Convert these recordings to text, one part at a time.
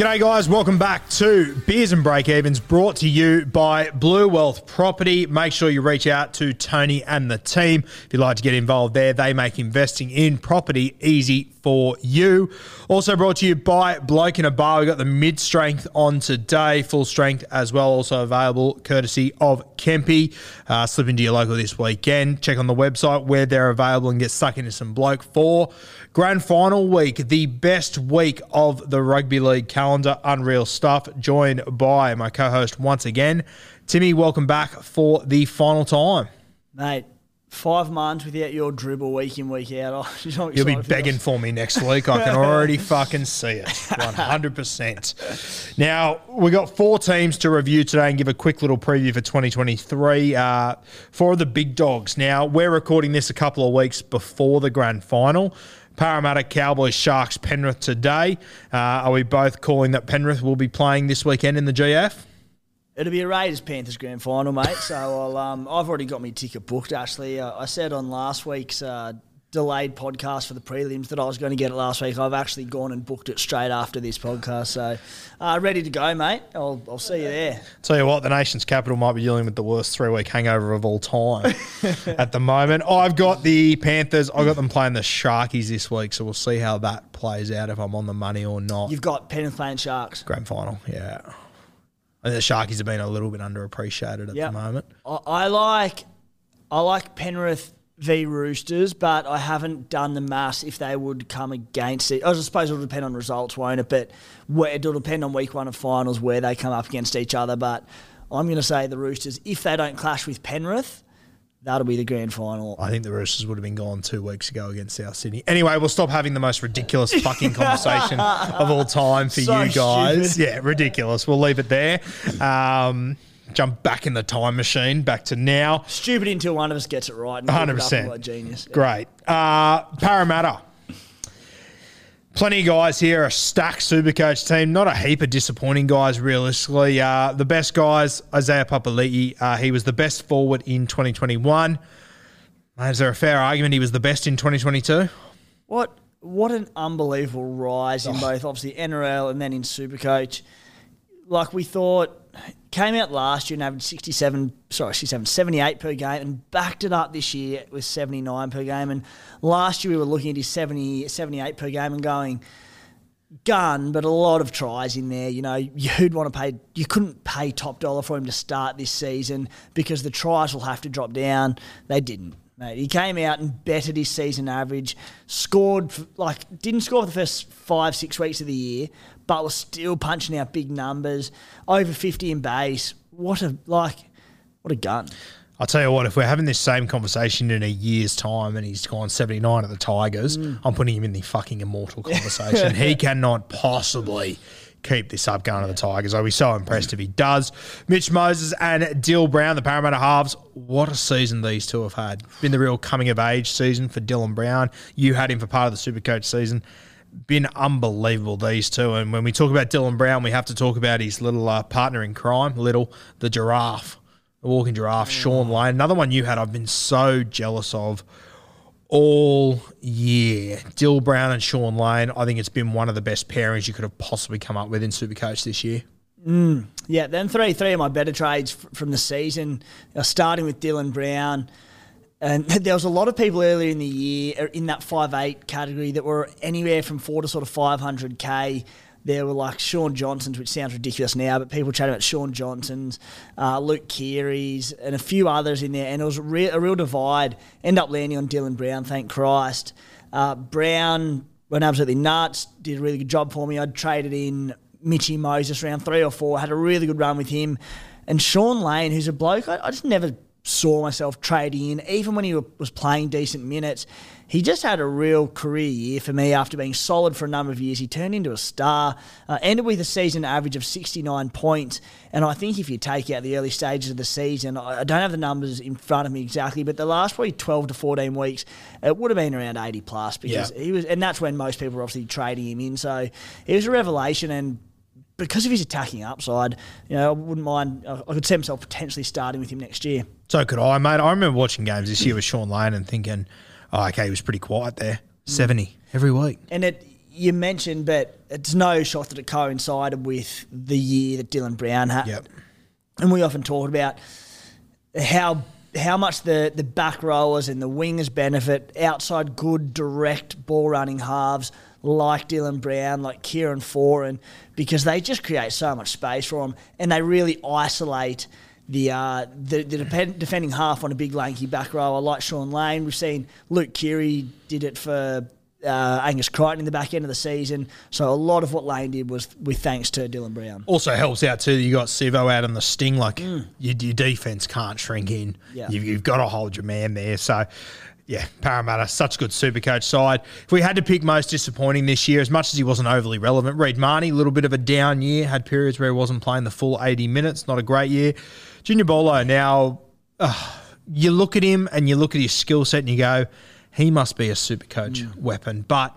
G'day, guys. Welcome back to Beers and Break Evens, brought to you by Blue Wealth Property. Make sure you reach out to Tony and the team if you'd like to get involved there. They make investing in property easy for you. Also brought to you by Bloke in a Bar. We've got the mid strength on today, full strength as well, also available courtesy of Kempy. Uh, slip into your local this weekend. Check on the website where they're available and get stuck into some bloke for grand final week, the best week of the rugby league calendar. Unreal stuff. Joined by my co host once again. Timmy, welcome back for the final time. Mate, five months without your dribble week in, week out. You'll be begging for me next week. I can already fucking see it. 100%. Now, we got four teams to review today and give a quick little preview for 2023. Uh, four of the big dogs. Now, we're recording this a couple of weeks before the grand final. Parramatta, Cowboys, Sharks, Penrith today. Uh, are we both calling that Penrith will be playing this weekend in the GF? It'll be a Raiders Panthers grand final, mate. So I'll, um, I've already got my ticket booked. Actually, uh, I said on last week's uh, delayed podcast for the prelims that I was going to get it last week. I've actually gone and booked it straight after this podcast. So uh, ready to go, mate. I'll, I'll see you there. Tell you what, the nation's capital might be dealing with the worst three week hangover of all time at the moment. I've got the Panthers. I've got them playing the Sharkies this week, so we'll see how that plays out if I'm on the money or not. You've got Penrith playing Sharks. Grand final, yeah. I think the Sharkies have been a little bit underappreciated at Yep. the moment. I, I like I like Penrith v Roosters, but I haven't done the maths if they would come against it. I suppose it'll depend on results, won't it? But it'll depend on week one of finals where they come up against each other. But I'm going to say the Roosters, if they don't clash with Penrith, that'll be the grand final. I think the Roosters would have been gone two weeks ago against South Sydney. Anyway, we'll stop having the most ridiculous fucking conversation of all time for So you guys. stupid. Yeah, ridiculous. We'll leave it there. Um, jump back in the time machine, back to now. Stupid until one of us gets it right. and keep it up 100%. like genius. Great. Uh, Parramatta. Plenty of guys here, a stacked Supercoach team. Not a heap of disappointing guys, realistically. Uh, the best guys, Isaiah Papali'i. Uh, he was the best forward in 2021. Is there a fair argument he was the best in 2022? What what an unbelievable rise in both obviously NRL and then in Supercoach. Like we thought came out last year and averaged 67 sorry 67 78 per game and backed it up this year with 79 per game and last year we were looking at his 70 78 per game and going gun, but a lot of tries in there. You know, you'd want to pay. You couldn't pay top dollar for him to start this season because the tries will have to drop down. They didn't. Mate, he came out and bettered his season average, scored like didn't score for the first five six weeks of the year, but was still punching out big numbers, over fifty in base. What a like, what a gun! I'll tell you what, if we're having this same conversation in a year's time and he's gone 79 at the Tigers, mm. I'm putting him in the fucking immortal conversation. he cannot possibly keep this up going to the Tigers. I'll be so impressed if he does. Mitch Moses and Dill Brown, the Parramatta halves. What a season these two have had. Been the real coming of age season for Dylan Brown. You had him for part of the Supercoach season. Been unbelievable, these two. And when we talk about Dylan Brown, we have to talk about his little uh, partner in crime, Little, the giraffe, the walking giraffe, Shaun Lane. Another one you had, I've been so jealous of all year. Dill Brown and Shaun Lane, I think it's been one of the best pairings you could have possibly come up with in Supercoach this year. Yeah, then three three of my better trades f- from the season, uh, starting with Dylan Brown. And there was a lot of people earlier in the year uh, in that five eight category that were anywhere from four to sort of five hundred k. There were like Shaun Johnson's, which sounds ridiculous now, but people chatting about Shaun Johnson's, uh, Luke Keary's, and a few others in there. And it was a real, a real divide. End up landing on Dylan Brown, thank Christ. Uh, Brown went absolutely nuts, did a really good job for me. I'd traded in Mitchy Moses round three or four, had a really good run with him. And Shaun Lane, who's a bloke, I, I just never saw myself trading in, even when he was playing decent minutes. He just had a real career year for me after being solid for a number of years. He turned into a star, uh, ended with a season average of 69 points. And I think if you take out the early stages of the season, I don't have the numbers in front of me exactly, but the last probably 12 to 14 weeks, it would have been around 80 plus because Yeah. he was, and that's when most people were obviously trading him in. So it was a revelation and because of his attacking upside, you know, I wouldn't mind. I could see myself potentially starting with him next year. So could I, mate. I remember watching games this year with Shaun Lane and thinking, oh, okay, he was pretty quiet there. Mm. 70 every week. And it, you mentioned, but it's no shock that it coincided with the year that Dylan Brown had. Yep. And we often talk about how how much the, the back rowers and the wingers benefit outside good direct ball running halves like Dylan Brown, like Kieran Foran, because they just create so much space for them and they really isolate the uh, the, the depend, defending half on a big lanky back rower like Shaun Lane. We've seen Luke Keary did it for uh, Angus Crichton in the back end of the season. So a lot of what Lane did was with thanks to Dylan Brown. Also helps out too. that You got Sivo out on the sting. Like your, your defense can't shrink in. Yeah. You've, you've got to hold your man there. So. Yeah, Parramatta, such a good super coach side. If we had to pick most disappointing this year, as much as he wasn't overly relevant, Reed Mahoney, a little bit of a down year, had periods where he wasn't playing the full 80 minutes, not a great year. Junior Paulo, now uh, you look at him and you look at his skill set and you go, he must be a super coach weapon. But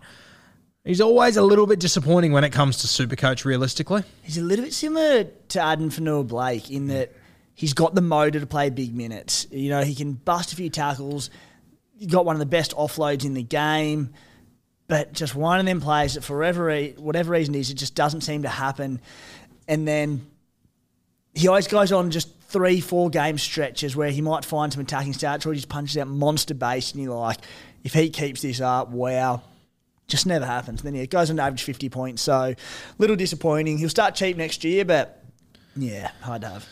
he's always a little bit disappointing when it comes to super coach realistically. He's a little bit similar to Addin Fonua-Blake in that he's got the motor to play big minutes. You know, he can bust a few tackles. He's got one of the best offloads in the game, but just one of them plays that for whatever, reason is it just doesn't seem to happen. And then he always goes on just three, four game stretches where he might find some attacking starts or he just punches out monster base and you're like, if he keeps this up, wow. Just never happens. And Then it goes on to average 50 points. So, little disappointing. He'll start cheap next year, but yeah, hard to have.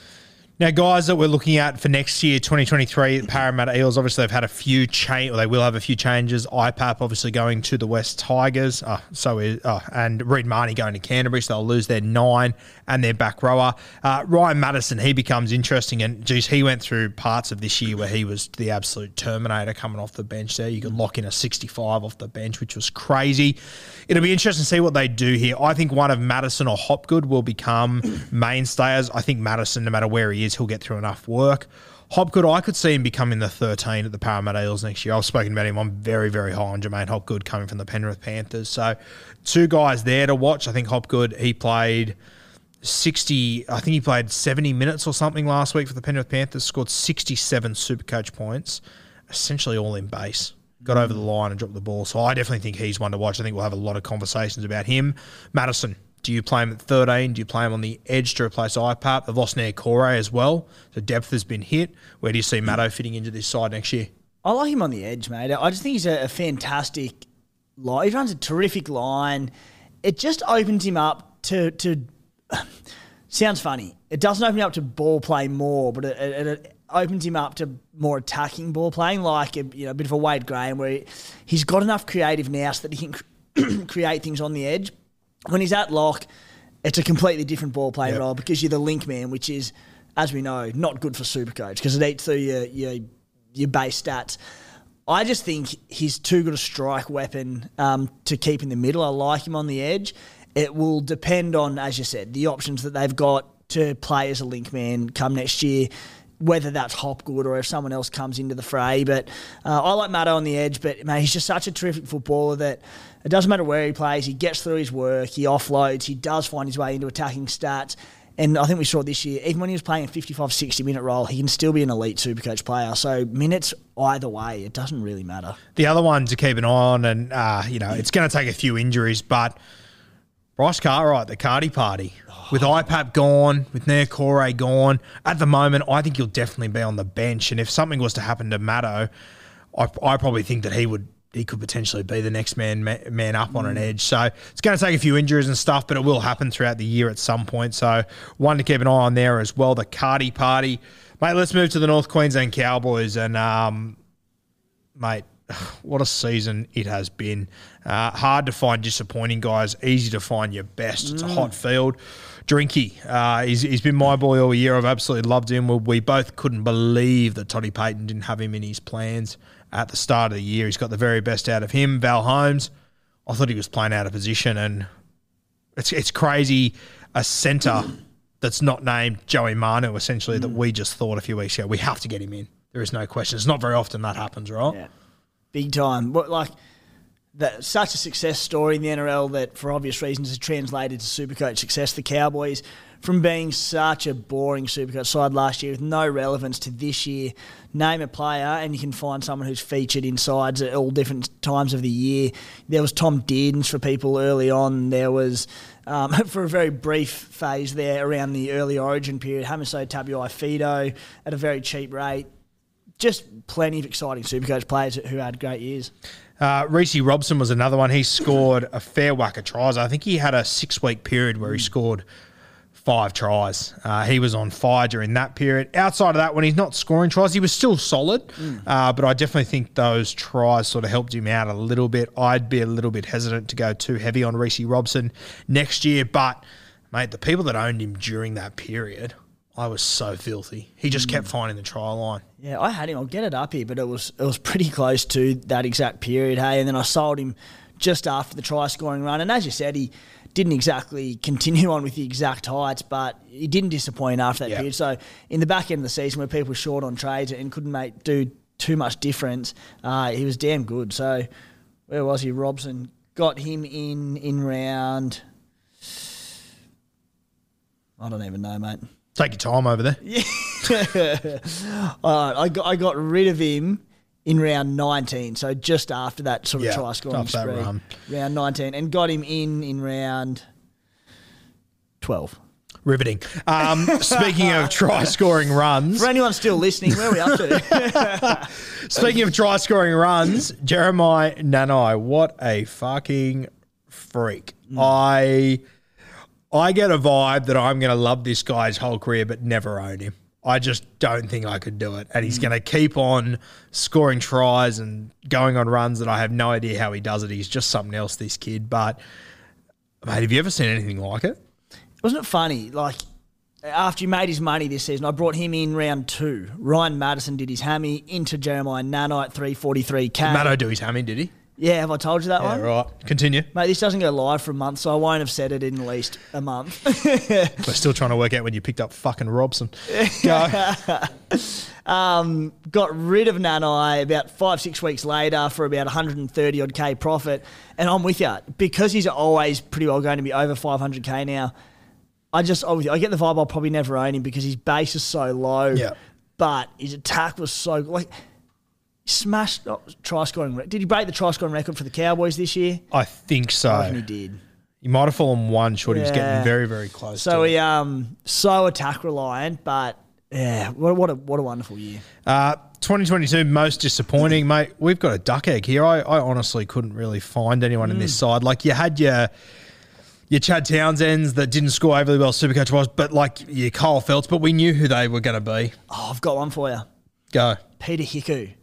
Now, guys, that we're looking at for next year, 2023, Parramatta Eels, obviously they've had a few change, or they will have a few changes. IPAP obviously going to the West Tigers, uh, so is, uh, and Reed Mahoney going to Canterbury, so they'll lose their nine and their back rower. Uh, Ryan Matterson, he becomes interesting, and geez, he went through parts of this year where he was the absolute terminator coming off the bench there. You could lock in a 65 off the bench, which was crazy. It'll be interesting to see what they do here. I think one of Matterson or Hopgood will become mainstays. I think Matterson, no matter where he is, he'll get through enough work. Hopgood, I could see him becoming the 13 at the Parramatta Eels next year. I've spoken about him. I'm very, very high on J'maine Hopgood coming from the Penrith Panthers. So, two guys there to watch. I think Hopgood, he played 60, I think he played 70 minutes or something last week for the Penrith Panthers, scored 67 super coach points, essentially all in base. Got over the line and dropped the ball. So I definitely think he's one to watch. I think we'll have a lot of conversations about him. Matterson, do you play him at 13? Do you play him on the edge to replace IPAP? They've lost Niukore as well. So depth has been hit. Where do you see Matto fitting into this side next year? I like him on the edge, mate. I just think he's a, a fantastic line. He runs a terrific line. It just opens him up to to. sounds funny. It doesn't open him up to ball play more, but it, it, it opens him up to more attacking ball playing, like a, you know a bit of a Wade Graham, where he, he's got enough creative now so that he can cr- create things on the edge. When he's at lock, it's a completely different ball playing Yep. role because you're the link man, which is, as we know, not good for Supercoach because it eats through your your your base stats. I just think he's too good a strike weapon um, to keep in the middle. I like him on the edge. it will depend on, as you said, the options that they've got to play as a link man come next year. Whether that's Hopgood or if someone else comes into the fray, but uh, I like Matto on the edge. But man, he's just such a terrific footballer that it doesn't matter where he plays. He gets through his work. He offloads. He does find his way into attacking stats. And I think we saw this year, even when he was playing a 55, 60 minute role, he can still be an elite supercoach player. So minutes either way, it doesn't really matter. The other one to keep an eye on, and uh, you know, it's going to take a few injuries, but Bryce Cartwright, the Cardi Party, with IPAP gone, with Niukore gone, at the moment, I think he'll definitely be on the bench. And if something was to happen to Matto, I, I probably think that he would he could potentially be the next man man up on an edge. So it's going to take a few injuries and stuff, but it will happen throughout the year at some point. So one to keep an eye on there as well. The Cardi Party, mate. Let's move to the North Queensland Cowboys and um, mate. What a season it has been. Uh, hard to find disappointing guys, easy to find your best. It's a hot field. Drinky, uh, he's, he's been my boy all year. I've absolutely loved him. We, we both couldn't believe that Toddy Payten didn't have him in his plans at the start of the year. He's got the very best out of him. Val Holmes, I thought he was playing out of position, and it's it's crazy. A centre that's not named Joey Manu, essentially, that mm. we just thought a few weeks ago, we have to get him in. There is no question. It's not very often that happens, right? Yeah, big time. But like that, such a success story in the NRL that, for obvious reasons, has translated to Supercoach success. The Cowboys, from being such a boring Supercoach side last year with no relevance to this year, name a player and you can find someone who's featured in sides at all different times of the year. There was Tom Dearden's for people early on. There was. Um, for a very brief phase there around the early origin period, Hamiso Tabuai-Fidow at a very cheap rate. Just plenty of exciting Supercoach players who had great years. Uh, Reece Robson was another one. He scored a fair whack of tries. I think he had a six week period where he scored five tries. Uh, he was on fire during that period. Outside of that, when he's not scoring tries, he was still solid. Uh, but I definitely think those tries sort of helped him out a little bit. I'd be a little bit hesitant to go too heavy on Reece Robson next year. But, mate, the people that owned him during that period, I was so filthy. He just kept finding the try line. Yeah, I had him. I'll get it up here, but it was it was pretty close to that exact period. Hey, and then I sold him just after the try scoring run. And as you said, he didn't exactly continue on with the exact heights, but he didn't disappoint after that Yeah. period. So in the back end of the season, where people were short on trades and couldn't make do too much difference, uh, he was damn good. So where was he? Robson got him in in round. I don't even know, mate. Take your time over there. Yeah. All right, I got I got rid of him in round 19, so just after that sort of Yeah, try scoring spree, run. round 19, and got him in in round 12. Riveting. Um, speaking of try scoring runs, For anyone still listening, where are we up to? Speaking of try scoring runs, Jeremiah Nanai, what a fucking freak. I I get a vibe that I'm going to love this guy's whole career but never own him. I just don't think I could do it. And he's mm. going to keep on scoring tries and going on runs that I have no idea how he does it. He's just something else, this kid. But, mate, have you ever seen anything like it? Wasn't it funny? Like after he made his money this season, I brought him in round two. Ryan Matterson did his hammy into Jeremiah Nanite 343k. Matto do his hammy, did he? Yeah, have I told you that Yeah, one? right. Continue. Mate, this doesn't go live for a month, so I won't have said it in at least a month. We're still trying to work out when you picked up fucking Robson. Go. um, got rid of Nanai about five, six weeks later for about 130 odd K profit. And I'm with you. Because he's always pretty well going to be over 500K now, I just, I'm with you. I get the vibe I'll probably never own him because his base is so low. Yeah. But his attack was so, like, smashed oh, try scoring. Did he break the try scoring record for the Cowboys this year? I think so. I reckon he did. You might have fallen one short. He was getting very, very close. So he um so attack reliant, but yeah, what, what a what a wonderful year. Uh, 2022 most disappointing, mate. We've got a duck egg here. I, I honestly couldn't really find anyone in this side. Like you had your your Chad Townsends that didn't score overly well, Supercoach was, but like your Kyle Feldts, but we knew who they were going to be. Oh, I've got one for you. Go. Peter Hiku.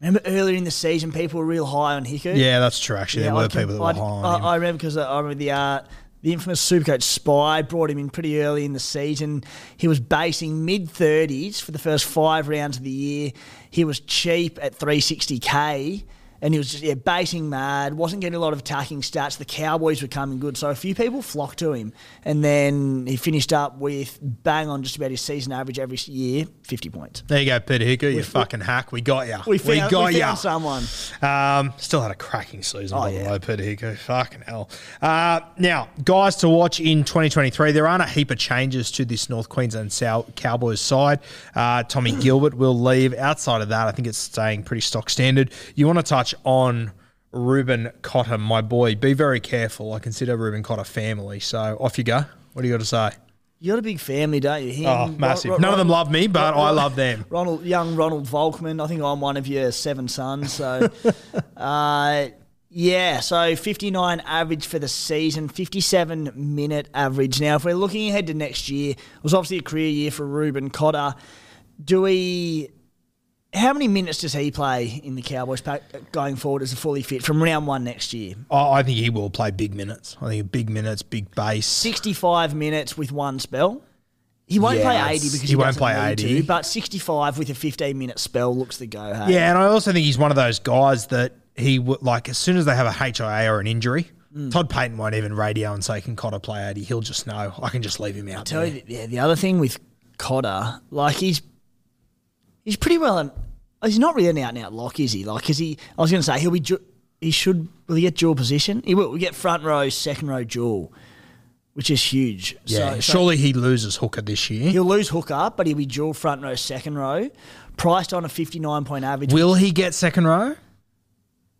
Remember earlier in the season, people were real high on Hiku. Yeah, that's true. Actually, there I were can- people that were I, high on I, him. I remember because I remember the uh, the infamous Supercoach Spy brought him in pretty early in the season. He was basing mid thirties for the first five rounds of the year. He was cheap at three sixty k. and he was just yeah basing mad. wasn't getting a lot of attacking stats. The Cowboys were coming good, so a few people flocked to him, and then he finished up with bang on just about his season average every year, fifty points. There you go, Peter Hickey, you fucking hack. We got you. We found, got we ya. found someone. Um, still had a cracking season, Oh, by yeah. the way, Peter Hickey. Fucking hell. Uh, now, guys to watch in 2023, there aren't a heap of changes to this North Queensland Sou- Cowboys side. Uh, Tommy Gilbert will leave. Outside of that, I think it's staying pretty stock standard. You want to touch on Reuben Cotter, my boy. Be very careful. I consider Reuben Cotter family. So off you go. What do you got to say? You got a big family, don't you? Him, Oh, massive. Ron- None of them love me, but I love them. Ronald, young Ronald Volkman. I think I'm one of your seven sons. So, uh, yeah. So 59 average for the season, 57 minute average. Now, if we're looking ahead to next year, it was obviously a career year for Reuben Cotter. Do we? How many minutes does he play in the Cowboys pack going forward as a fully fit from round one next year? I I think he will play big minutes. I think big minutes, big base. 65 minutes with one spell. He won't play 80 because He he, won't play 80. To, but 65 with a 15 minute spell looks the go. Hey? Yeah, and I also think he's one of those guys that he would like as soon as they have a HIA or an injury. Mm. Todd Payten won't even radio and say, "Can Cotter play 80? He'll just know. I can just leave him out tell there. you, yeah, the other thing with Cotter, like he's he's pretty well. An, he's not really an out and out lock, is he? Like, is he? I was going to say he'll be. du- He should. Will he get dual position? He will. We get front row, second row dual, which is huge. Yeah, so, so surely he loses hooker this year. he'll lose hooker, but he'll be dual front row, second row, priced on a fifty-nine point average. Will he get second row?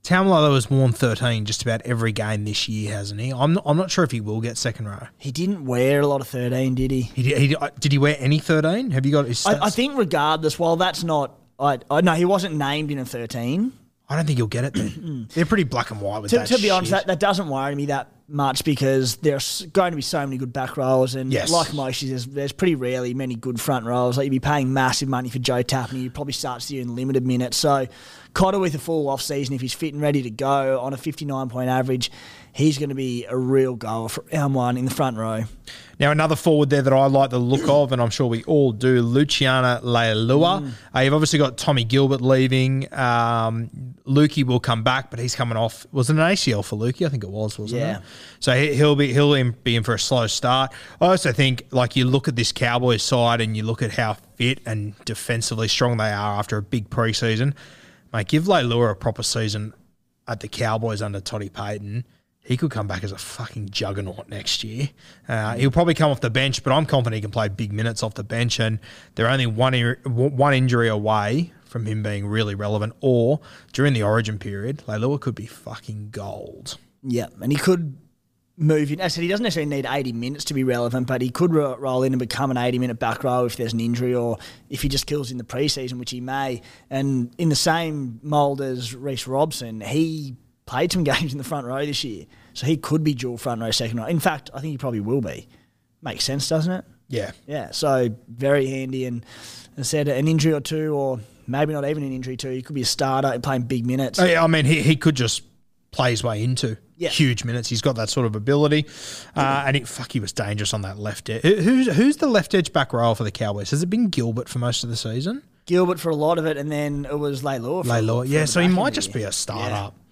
Taumalolo has worn 13 just about every game this year, hasn't he? I'm not, I'm not sure if he will get second row. He didn't wear a lot of thirteen, did he? He, he, did he wear any 13? Have you got his? I, I think regardless, while that's not, I, I no, he wasn't named in a thirteen. I don't think he'll get it then. They're pretty black and white with To, that to be honest, that, that doesn't worry me that much because there's going to be so many good back rows, and Yes. like most, there's, there's pretty rarely many good front rows. Like you'd be paying massive money for Joe Tapine, you probably start to see in limited minutes. So Cotter with a full off season, if he's fit and ready to go on a 59 point average, he's going to be a real goal for round one in the front row. Now, another forward there that I like the look of, and I'm sure we all do, Luciano Leilua. Uh, you've obviously got Tommy Gilbert leaving. Um, Lukey will come back, but he's coming off. Was it an ACL for Lukey? I think it was, wasn't Yeah. it? So he, he'll be he'll in, be in for a slow start. I also think, like you look at this Cowboys side and you look at how fit and defensively strong they are after a big preseason. Mate, give Leilua a proper season at the Cowboys under Toddy Payten, he could come back as a fucking juggernaut next year. Uh, he'll probably come off the bench, but I'm confident he can play big minutes off the bench. And they're only one ir- one injury away from him being really relevant. Or during the Origin period, Leilua could be fucking gold. Yeah, and he could move in. I said he doesn't necessarily need 80 minutes to be relevant, but he could ro- roll in and become an 80 minute back row if there's an injury or if he just kills in the preseason, which he may. And in the same mould as Reece Robson, he played some games in the front row this year, so he could be dual front row, second row. In fact, I think he probably will be. Makes sense, doesn't it? Yeah. Yeah, so very handy. And I said, an injury or two, or maybe not even an injury too, he could be a starter and playing big minutes. Oh, yeah, I mean, he, he could just play his way into Yeah. huge minutes. He's got that sort of ability. Uh, and it, fuck, he was dangerous on that left edge. Who's, who's the left edge back row for the Cowboys? Has it been Gilbert for most of the season? Gilbert for a lot of it, and then it was Leilua. for Yeah, so he might just be a startup. Yeah.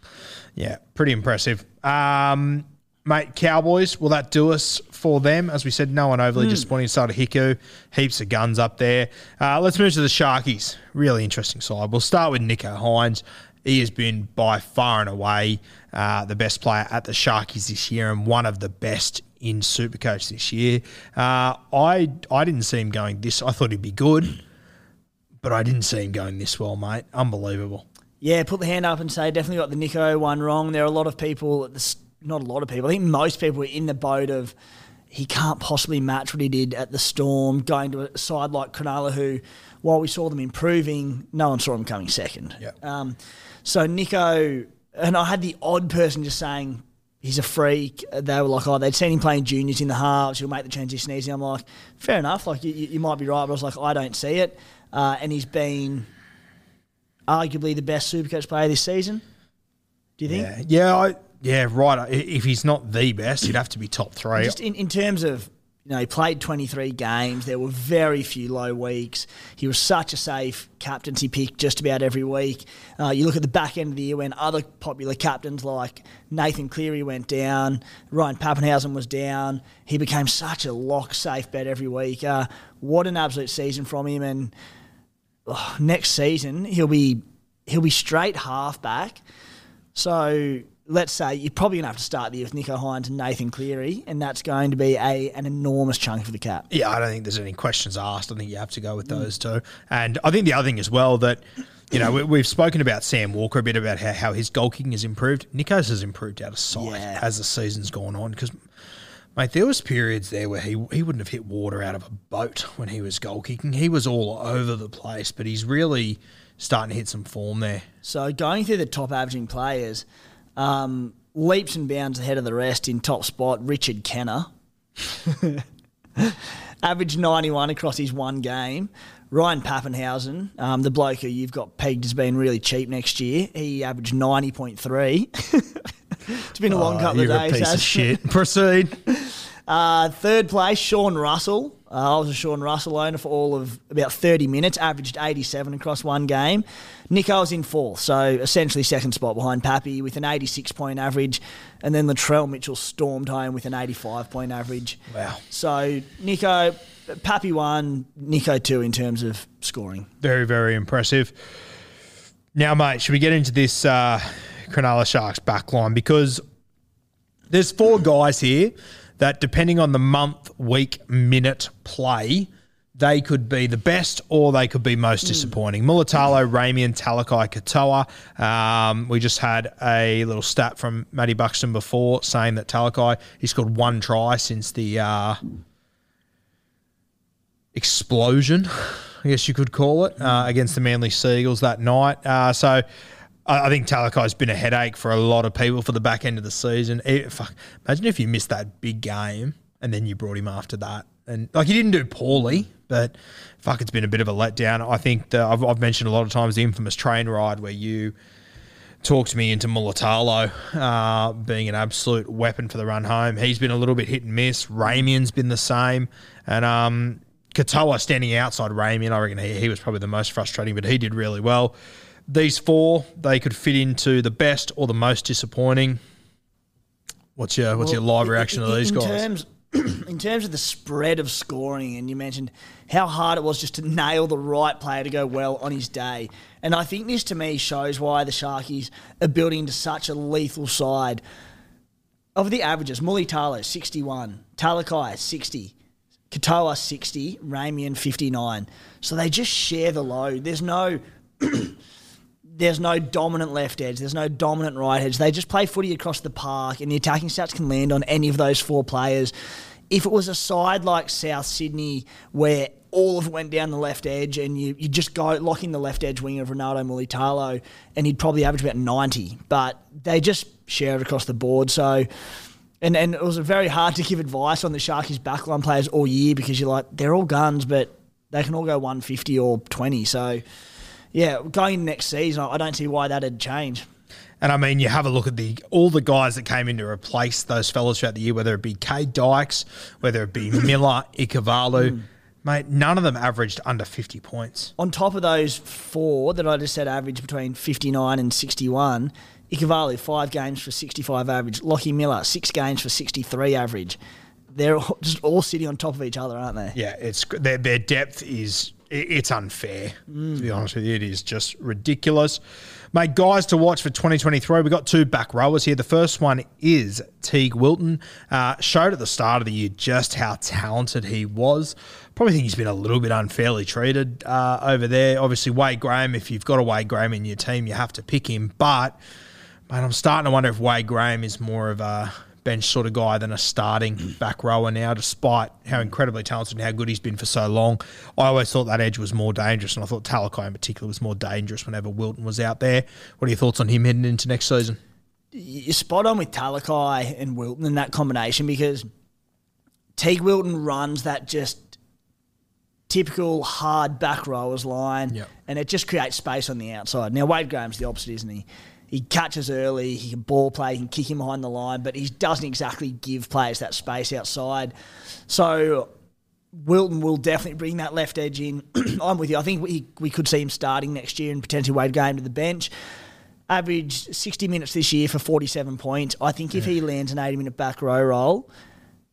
Pretty impressive. Um, mate, Cowboys, will that do us for them? As we said, no one overly disappointing. of Hiku, heaps of guns up there. Uh, let's move to the Sharkies. Really interesting side. We'll start with Nicho Hynes. He has been by far and away uh, the best player at the Sharkies this year and one of the best in Supercoach this year. Uh, I I didn't see him going this. I thought he'd be good, but I didn't see him going this well, mate. Unbelievable. Yeah, put the hand up and say definitely got the Nicho one wrong. There are a lot of people, at the s- not a lot of people. I think most people were in the boat of he can't possibly match what he did at the Storm, going to a side like Cronulla, who, while we saw them improving, no one saw him coming second. Yep. Um, so Nicho, and I had the odd person just saying he's a freak. They were like, oh, they'd seen him playing juniors in the halves. He'll make the transition easy. I'm like, fair enough. Like you, you you might be right, but I was like, I don't see it. Uh, and he's been arguably the best Supercoach player this season. Do you think? Yeah, yeah, I, yeah, right. If he's not the best, he'd have to be top three. Just in, in terms of You know, he played 23 games. There were very few low weeks. He was such a safe captaincy pick just about every week. Uh, you look at the back end of the year when other popular captains like Nathan Cleary went down, Ryan Papenhuyzen was down. He became such a lock safe bet every week. Uh, what an absolute season from him! And oh, next season he'll be he'll be straight halfback. So let's say you're probably going to have to start the year with Nicho Hynes and Nathan Cleary, and that's going to be a an enormous chunk for the cap. Yeah, I don't think there's any questions asked. I think you have to go with those two. And I think the other thing as well that, you know, we, we've spoken about Sam Walker a bit about how, how his goal kicking has improved. Nicho's has improved out of sight Yeah. as the season's gone on because, mate, there was periods there where he, he wouldn't have hit water out of a boat when he was goal kicking. He was all over the place, but he's really starting to hit some form there. So going through the top averaging players, um, leaps and bounds ahead of the rest in top spot, Richard Kennar. Averaged 91 across his one game. Ryan Papenhuyzen, um, the bloke who you've got pegged as being really cheap next year, he averaged 90.3. it's been a long Oh, couple of days. piece of shit. Proceed. Uh, third place, Sean Russell. Uh, I was a Sean Russell owner for all of about 30 minutes, averaged 87 across one game. Nicho was in fourth, so essentially second spot behind Pappy with an 86 point average. And then Latrell Mitchell stormed home with an 85 point average. Wow. So Nicho, Pappy one, Nicho two in terms of scoring. Very, very impressive. Now, mate, should we get into this uh, Cronulla Sharks backline? Because there's four guys here that, depending on the month, week, minute play, they could be the best or they could be most disappointing. Mulitalo, Ramien, Talakai, Katoa. Um, we just had a little stat from Matty Buxton before saying that Talakai, he scored one try since the uh, explosion, I guess you could call it, uh, against the Manly Seagulls that night. Uh, so I, think Talakai's been a headache for a lot of people for the back end of the season. It- fuck, imagine if you missed that big game and then you brought him after that. And like he didn't do poorly, but fuck, it's been a bit of a letdown. I think I've, I've mentioned a lot of times the infamous train ride where you talked me into Mulitalo uh, being an absolute weapon for the run home. He's been a little bit hit and miss. Ramien's been the same. And um, Katoa standing outside Ramien, I reckon he, he was probably the most frustrating, but he did really well. These four, they could fit into the best or the most disappointing. What's your what's your live reaction to these in guys? Terms, in terms of the spread of scoring, and you mentioned how hard it was just to nail the right player to go well on his day. And I think this to me shows why the Sharkies are building into such a lethal side. Of the averages, Mulitalo, 61, Talakai, 60, Katoa, 60, Ramien, 59. So they just share the load. There's no there's no dominant left edge, there's no dominant right edge. They just play footy across the park, and the attacking stats can land on any of those four players. If it was a side like South Sydney where all of it went down the left edge and you, you just go locking the left edge wing of Ronaldo Mulitalo and he'd probably average about 90. But they just share it across the board. So, and, and it was very hard to give advice on the Sharkies backline players all year because you're like, they're all guns, but they can all go 150 or 20. So, yeah, going into next season, I don't see why that'd change. And I mean, you have a look at the all the guys that came in to replace those fellas throughout the year, whether it be Kay Dykes, whether it be Miller, Ikavalu. Hmm. Mate, none of them averaged under 50 points. On top of those four that I just said average between 59 and 61, Ikavalu, five games for 65 average. Lockie Miller, six games for 63 average. They're all, just all sitting on top of each other, aren't they? Yeah, it's their, their depth is it's unfair. To be honest with you, it is just ridiculous. Mate, guys to watch for 2023. We've got two back rowers here. The first one is Teig Wilton. Uh, showed at the start of the year just how talented he was. Probably think he's been a little bit unfairly treated uh, over there. Obviously, Wade Graham, if you've got a Wade Graham in your team, you have to pick him. But, mate, I'm starting to wonder if Wade Graham is more of a bench sort of guy than a starting mm. back rower now, despite how incredibly talented and how good he's been for so long. I always thought that edge was more dangerous, and I thought Talakai in particular was more dangerous whenever Wilton was out there. What are your thoughts on him heading into next season? you're spot on with Talakai and Wilton in that combination because Teig Wilton runs that just typical hard back rowers line Yep. and it just creates space on the outside. Now, Wade Graham's the opposite, isn't he? He catches early, he can ball play, he can kick him behind the line, but he doesn't exactly give players that space outside. So Wilton will definitely bring that left edge in. I'm with you. I think we, we could see him starting next year and potentially Wade game to the bench. Averaged 60 minutes this year for 47 points. I think if he lands an 80 minute back row role,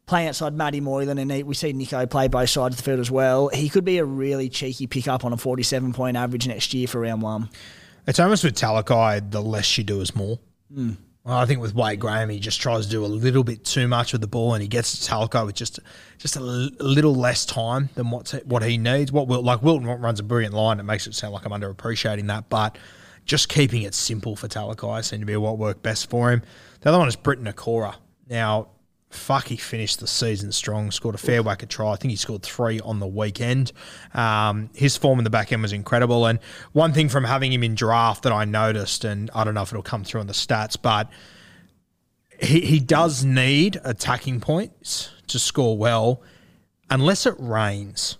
playing outside Matty Moylan, and he, we see Nicho play both sides of the field as well, he could be a really cheeky pickup on a 47 point average next year for round one. It's almost with Talakai, the less you do is more. Hmm. Well, I think with Wade Graham, he just tries to do a little bit too much with the ball, and he gets to Talakai with just just a l- little less time than what's what he needs. What Wil- like Wilton runs a brilliant line. It makes it sound like I'm underappreciating that, but just keeping it simple for Talakai seemed to be what worked best for him. The other one is Briton Nikora. Now, fuck, he finished the season strong, scored a fair whack of try. I think he scored three on the weekend. Um, his form in the back end was incredible. And one thing from having him in draft that I noticed, and I don't know if it'll come through in the stats, but he, he does need attacking points to score well, unless it rains.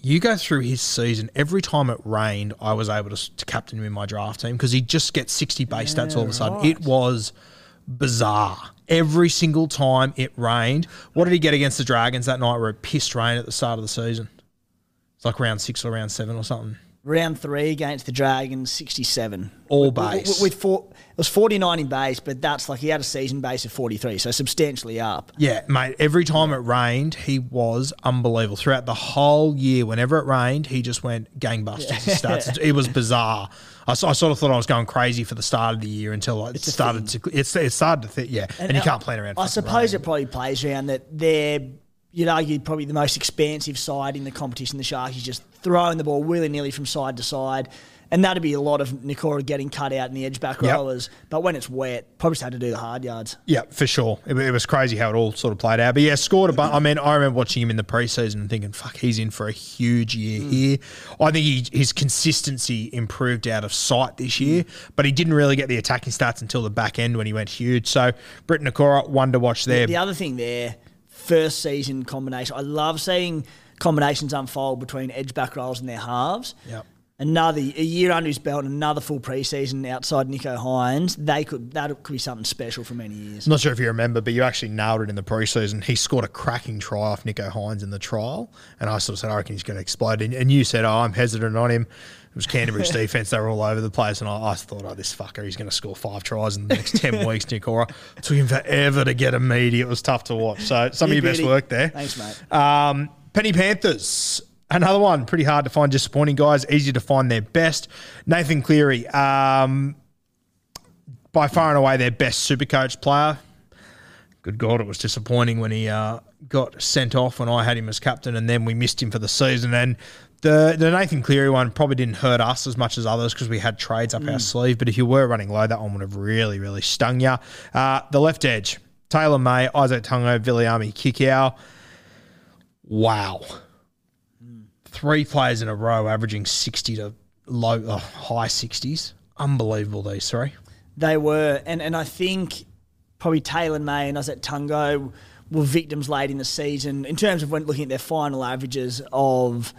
You go through his season, every time it rained, I was able to, to captain him in my draft team because he just gets 60 base stats all of a sudden. It was bizarre. Every single time it rained. What did he get against the Dragons that night where it pissed rain at the start of the season? It's like round six or round seven or something. Round three against the Dragons, 67. All base. With, with four, it was 49 in base, but that's like he had a season base of 43, so substantially up. Yeah, mate. Every time it rained, he was unbelievable. Throughout the whole year, whenever it rained, he just went gangbusters. His stats. It, it was bizarre. I, I sort of thought I was going crazy for the start of the year until it a started to. It's it started to think, yeah. And, you can't plan around. I suppose rain. it probably plays around that they're, you'd argue, probably the most expansive side in the competition. The Sharkies just throwing the ball willy nilly from side to side. And that'd be a lot of Nikora getting cut out in the edge back Yep. rollers. But when it's wet, probably just had to do the hard yards. Yeah, for sure. It, it was crazy how it all sort of played out. But yeah, scored a bunch. I mean, I remember watching him in the preseason and thinking, fuck, he's in for a huge year mm. here. I think he, his consistency improved out of sight this mm. year, but he didn't really get the attacking stats until the back end when he went huge. So, Briton Nikora, one to watch there. The other thing there, first season combination. I love seeing combinations unfold between edge back rolls and their halves. Yep. Another a year under his belt, and another full preseason outside Nicho Hynes. They could that could be something special for many years. I'm not sure if you remember, but you actually nailed it in the preseason. He scored a cracking try off Nicho Hynes in the trial, and I sort of said, I reckon he's going to explode. And, and you said, oh, I'm hesitant on him. It was Canterbury's defense; they were all over the place, and I, I thought, oh, this fucker, he's going to score five tries in the next ten weeks. Nikora it took him forever to get a meaty. It was tough to watch. So some of your best work there. Thanks, mate. Um, Penny Panthers. Another one, pretty hard to find disappointing guys, easy to find their best. Nathan Cleary, um, by far and away their best super coach player. Good God, it was disappointing when he uh, got sent off when I had him as captain, and then we missed him for the season. And the the Nathan Cleary one probably didn't hurt us as much as others because we had trades up our sleeve. But if you were running low, that one would have really, really stung you. Uh, the left edge, Taylor May, Izack Tago, Viliami Kikau. Wow. Three players in a row averaging 60 to low, uh, high 60s. Unbelievable, these three. They were, and, and I think probably Taylor May and us at Tungo were victims late in the season in terms of when looking at their final averages of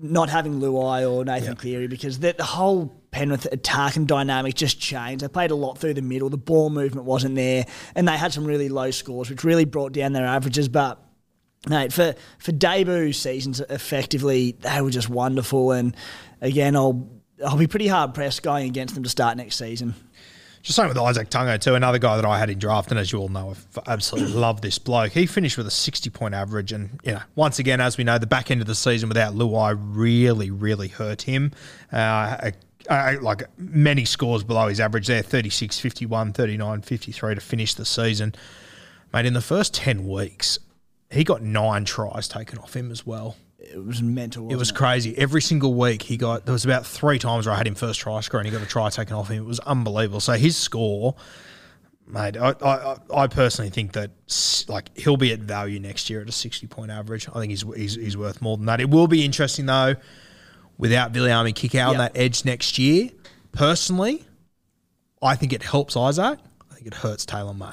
not having Luai or Nathan Cleary because the, the whole Penrith attack and dynamic just changed. They played a lot through the middle. The ball movement wasn't there, and they had some really low scores, which really brought down their averages. But Mate, for for debut seasons, effectively they were just wonderful. And again, I'll I'll be pretty hard pressed going against them to start next season. Just same with Izack Tago too, another guy that I had in draft, and as you all know, I absolutely love this bloke. He finished with a sixty-point average, and you know, once again, as we know, the back end of the season without Luai really, really hurt him. Uh, uh, like many scores below his average there 36, 51, 39, 53 to finish the season. Mate, in the first 10 weeks, he got nine tries taken off him as well. It was mental. It was crazy. Every single week he got there was about three times where I had him first try score and he got a try taken off him. It was unbelievable. So his score, mate, I, I, I personally think that like he'll be at value next year at a sixty point average. I think he's he's, he's worth more than that. It will be interesting though, without Viliami Kikau on that edge next year. Personally, I think it helps Izack. I think it hurts Taylor May.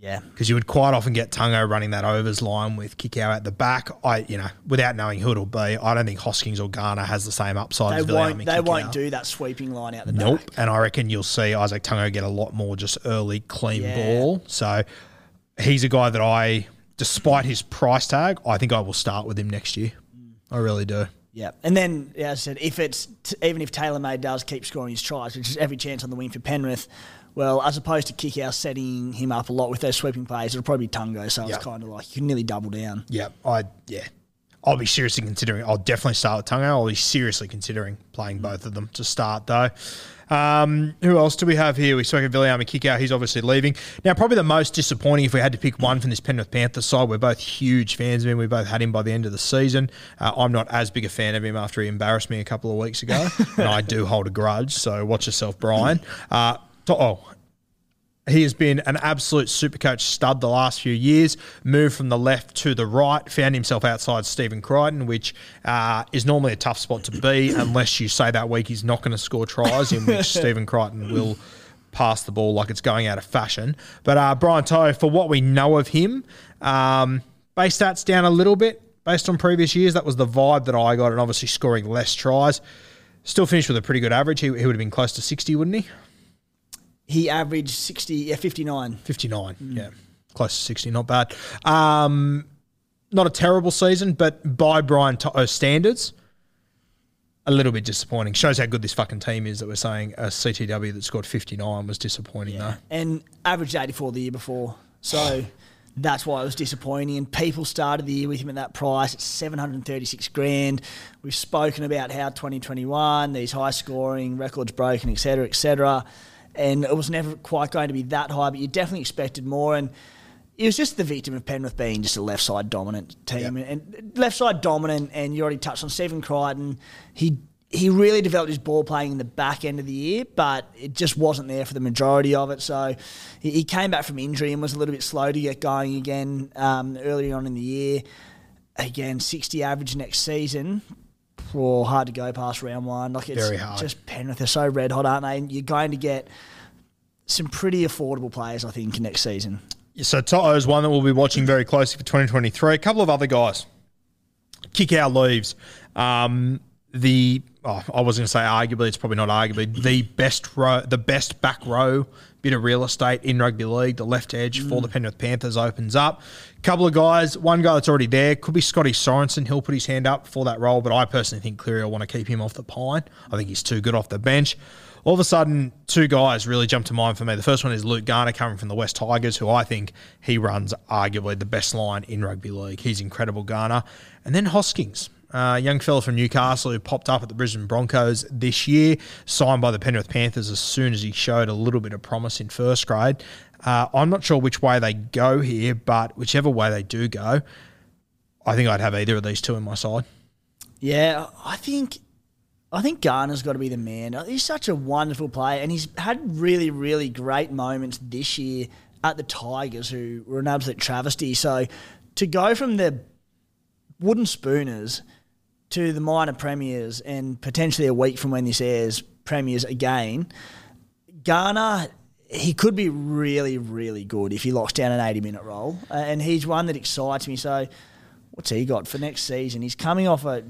Yeah. because you would quite often get Tago running that overs line with Kikau at the back. I, you know, without knowing who it'll be, I don't think Hoskins or Garner has the same upside. They as won't. They Kikau. won't do that sweeping line out the back. Nope. back. And I reckon you'll see Izack Tago get a lot more just early clean Yeah. ball. So he's a guy that I, despite his price tag, I think I will start with him next year. I really do. Yeah, and then yeah, as I said, if it's t- even if Taylor May does keep scoring his tries, which is every chance on the wing for Penrith, well, as opposed to Kikau setting him up a lot with those sweeping plays, it'll probably be Tago. So Yeah. it's kind of like you can nearly double down. Yeah, I yeah. I'll be seriously considering. I'll definitely start with Tago. I'll be seriously considering playing both of them to start though. Um, who else do we have here? We spoke of Viliami Kikau. He's obviously leaving. Now, probably the most disappointing if we had to pick one from this Penrith Panthers side. We're both huge fans of him. We both had him by the end of the season. Uh, I'm not as big a fan of him after he embarrassed me a couple of weeks ago, and I do hold a grudge. So watch yourself, Brian. Uh, to- oh, he has been an absolute supercoach stud the last few years. Moved from the left to the right, found himself outside Stephen Crichton, which uh, is normally a tough spot to be unless you say that week he's not going to score tries, in which Stephen Crichton will pass the ball like it's going out of fashion. But uh, Brian To'o, for what we know of him, um, base stats down a little bit based on previous years. That was the vibe that I got, and obviously scoring less tries. Still finished with a pretty good average. He, he would have been close to 60, wouldn't he? He averaged sixty, yeah, fifty nine. 59. Mm. Yeah. Close to 60. Not bad. Um, not a terrible season, but by Brian To'o uh, standards, a little bit disappointing. Shows how good this fucking team is that we're saying uh, a CTW that scored 59 was disappointing, though. and averaged 84 the year before. So that's why it was disappointing. And people started the year with him at that price at 736 grand. We've spoken about how 2021, these high scoring records broken, etc., etc. And it was never quite going to be that high, but you definitely expected more. And it was just the victim of Penrith being just a left side dominant team, and left side dominant. And you already touched on Stephen Crichton. He he really developed his ball playing in the back end of the year, but it just wasn't there for the majority of it. So he, he came back from injury and was a little bit slow to get going again um, early on in the year. Again, sixty average next season. Oh, hard to go past round one. Like it's Very hard. just Penrith. They're so red hot, aren't they? And you're going to get some pretty affordable players, I think, next season. So To'o is one that we'll be watching very closely for 2023. A couple of other guys. Kikau leaves. Um, the oh, I was going to say arguably, it's probably not arguably the best row, the best back row bit of real estate in rugby league. The left edge for the mm. Penrith Panthers opens up. A couple of guys. One guy that's already there could be Scotty Sorensen. He'll put his hand up for that role, but I personally think Cleary will want to keep him off the pine. I think he's too good off the bench. All of a sudden, two guys really jump to mind for me. The first one is Luke Garner coming from the West Tigers, who I think he runs arguably the best line in rugby league. He's incredible, Garner. And then Hoskins, a young fella from Newcastle who popped up at the Brisbane Broncos this year, signed by the Penrith Panthers as soon as he showed a little bit of promise in first grade. Uh, I'm not sure which way they go here, but whichever way they do go, I think I'd have either of these two in my side. Yeah, I think I think Garner's got to be the man. He's such a wonderful player, and he's had really, really great moments this year at the Tigers, who were an absolute travesty. So to go from the wooden spooners to the minor premiers, and potentially a week from when this airs, premiers again, Garner. He could be really, really good if he locks down an 80 minute role. And he's one that excites me. So, what's he got for next season? He's coming off a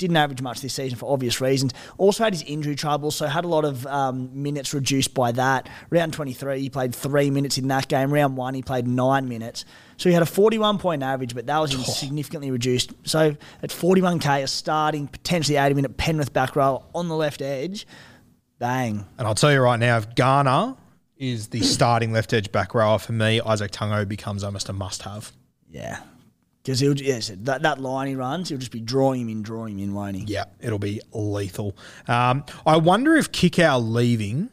didn't average much this season for obvious reasons. Also had his injury trouble, so had a lot of um, minutes reduced by that. Round 23, he played three minutes in that game. Round one, he played nine minutes. So he had a 41 point average, but that was in significantly reduced. So at 41k, a starting, potentially 80 minute Penrith back row on the left edge, bang. And I'll tell you right now, if Garner is the starting left edge back rower for me, Izack Tago becomes almost a must have. Yeah. Because he'll, yeah, so that, that line he runs, he'll just be drawing him in, drawing him in, won't he? Yeah, it'll be lethal. Um, I wonder if Kikau leaving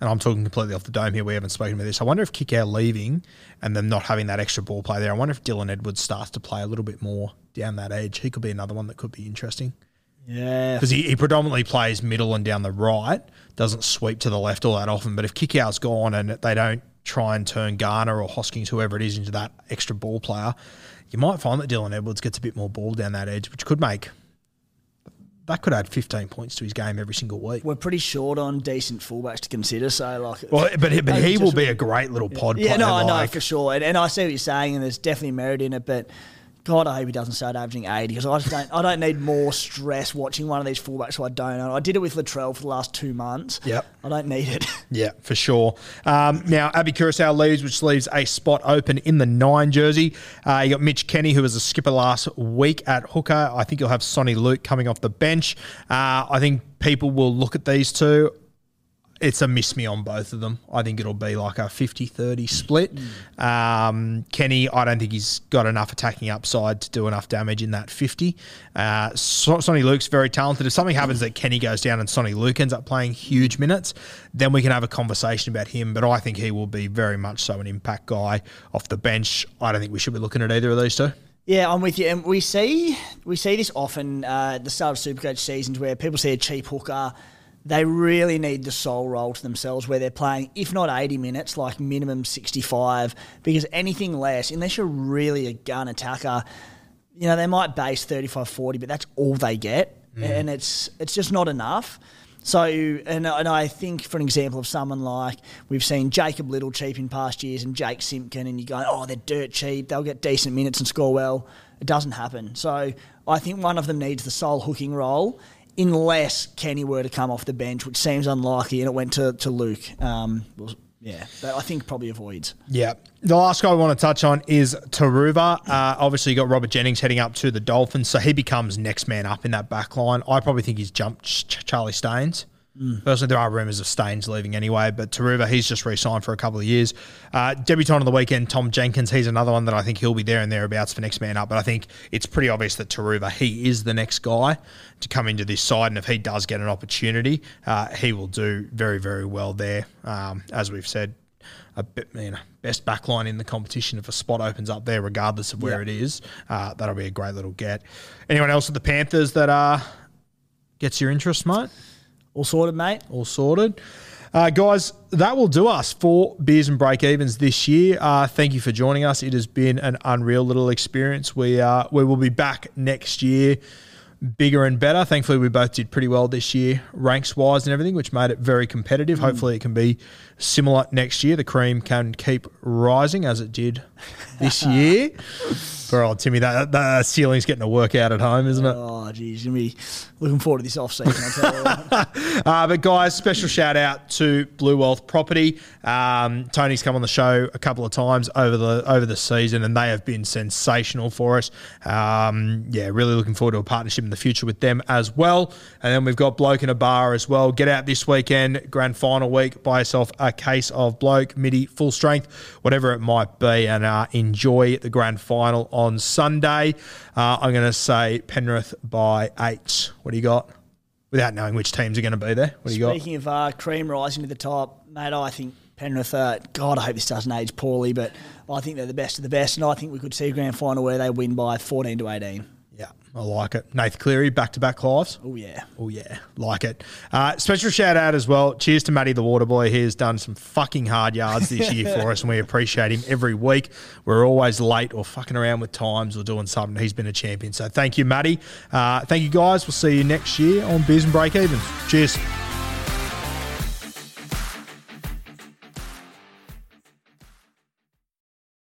and I'm talking completely off the dome here, we haven't spoken about this. I wonder if Kikau leaving and them not having that extra ball play there, I wonder if Dylan Edwards starts to play a little bit more down that edge. He could be another one that could be interesting. Yeah. Because he, he predominantly plays middle and down the right, doesn't sweep to the left all that often. But if Kikau's gone and they don't try and turn Garner or Hoskins, whoever it is, into that extra ball player, you might find that Dylan Edwards gets a bit more ball down that edge, which could make that could add 15 points to his game every single week. We're pretty short on decent fullbacks to consider, so like. Well, but but he will be a great little pod Yeah, player. no, I know like- for sure, and, and I see what you're saying, and there's definitely merit in it, but. God, I hope he doesn't start averaging 80 because I just don't. I don't need more stress watching one of these fullbacks who I don't know. I did it with Latrell for the last two months. Yep. I don't need it. Yeah, for sure. Um, now, Api Koroisau leaves, which leaves a spot open in the nine jersey. Uh, you got Mitch Kenny, who was a skipper last week at hooker. I think you'll have Soni Luke coming off the bench. Uh, I think people will look at these two. It's a miss me on both of them. I think it'll be like a 50 30 split. Um, Kenny, I don't think he's got enough attacking upside to do enough damage in that 50. Uh, so- Soni Luke's very talented. If something happens that Kenny goes down and Sonny Luke ends up playing huge minutes, then we can have a conversation about him. But I think he will be very much so an impact guy off the bench. I don't think we should be looking at either of these two. Yeah, I'm with you. And we see we see this often uh, at the start of Supercoach seasons where people see a cheap hooker. They really need the sole role to themselves where they're playing, if not 80 minutes, like minimum 65, because anything less, unless you're really a gun attacker, you know, they might base 35 40, but that's all they get. Mm. And it's it's just not enough. So, and, and I think, for an example of someone like we've seen Jacob Liddle cheap in past years and Jake Simpkin, and you go, oh, they're dirt cheap, they'll get decent minutes and score well. It doesn't happen. So, I think one of them needs the sole hooking role, unless Kenny were to come off the bench, which seems unlikely, and it went to, to Luke. Um, yeah, but I think probably avoids. Yeah. The last guy I want to touch on is Turuva. Uh, obviously, you got Robert Jennings heading up to the Dolphins, so he becomes next man up in that back line. I probably think he's jumped Ch- Charlie Staines. Personally, there are rumours of Staines leaving anyway, but Turuva, he's just re signed for a couple of years. Uh, debutant on the weekend, Tom Jenkins, he's another one that I think he'll be there and thereabouts for next man up. But I think it's pretty obvious that Turuva, he is the next guy to come into this side. And if he does get an opportunity, uh, he will do very, very well there. Um, as we've said, a bit, you know, best backline in the competition. If a spot opens up there, regardless of where Yeah. it is, uh, that'll be a great little get. Anyone else with the Panthers that uh, gets your interest, mate? All sorted, mate. All sorted. Uh, guys, that will do us for Beers and Break Evens this year. Uh, thank you for joining us. It has been an unreal little experience. We uh, we will be back next year, bigger and better. Thankfully, we both did pretty well this year, ranks wise and everything, which made it very competitive. Hopefully, it can be similar next year. The cream can keep rising as it did this year. For old Timmy, that, that ceiling's getting a workout at home, isn't it? Oh, geez, to be looking forward to this off season, I tell you. what. Uh, but guys, special shout out to Blue Wealth Property. Um, Tony's come on the show a couple of times over the over the season, and they have been sensational for us. Um, yeah, really looking forward to a partnership in the future with them as well. And then we've got Bloke in a Bar as well. Get out this weekend, grand final week. Buy yourself a case of Bloke Midi full strength, whatever it might be, and uh, enjoy the grand final on Sunday. Uh, I'm going to say Penrith by eight. What do you got? Without knowing which teams are going to be there, what do you got? Speaking of uh, cream rising to the top, mate, I think Penrith, uh, God, I hope this doesn't age poorly, but I think they're the best of the best, and I think we could see a grand final where they win by 14 to 18. I like it. Nath Cleary, back to back lives. Oh, yeah. Oh, yeah, like it. Uh, special shout out as well. Cheers to Matty the Water Boy. He has done some fucking hard yards this year for us, and we appreciate him every week. We're always late or fucking around with times or doing something. He's been a champion. So thank you, Matty. Uh, thank you, guys. We'll see you next year on Beers and Break Evens. Cheers.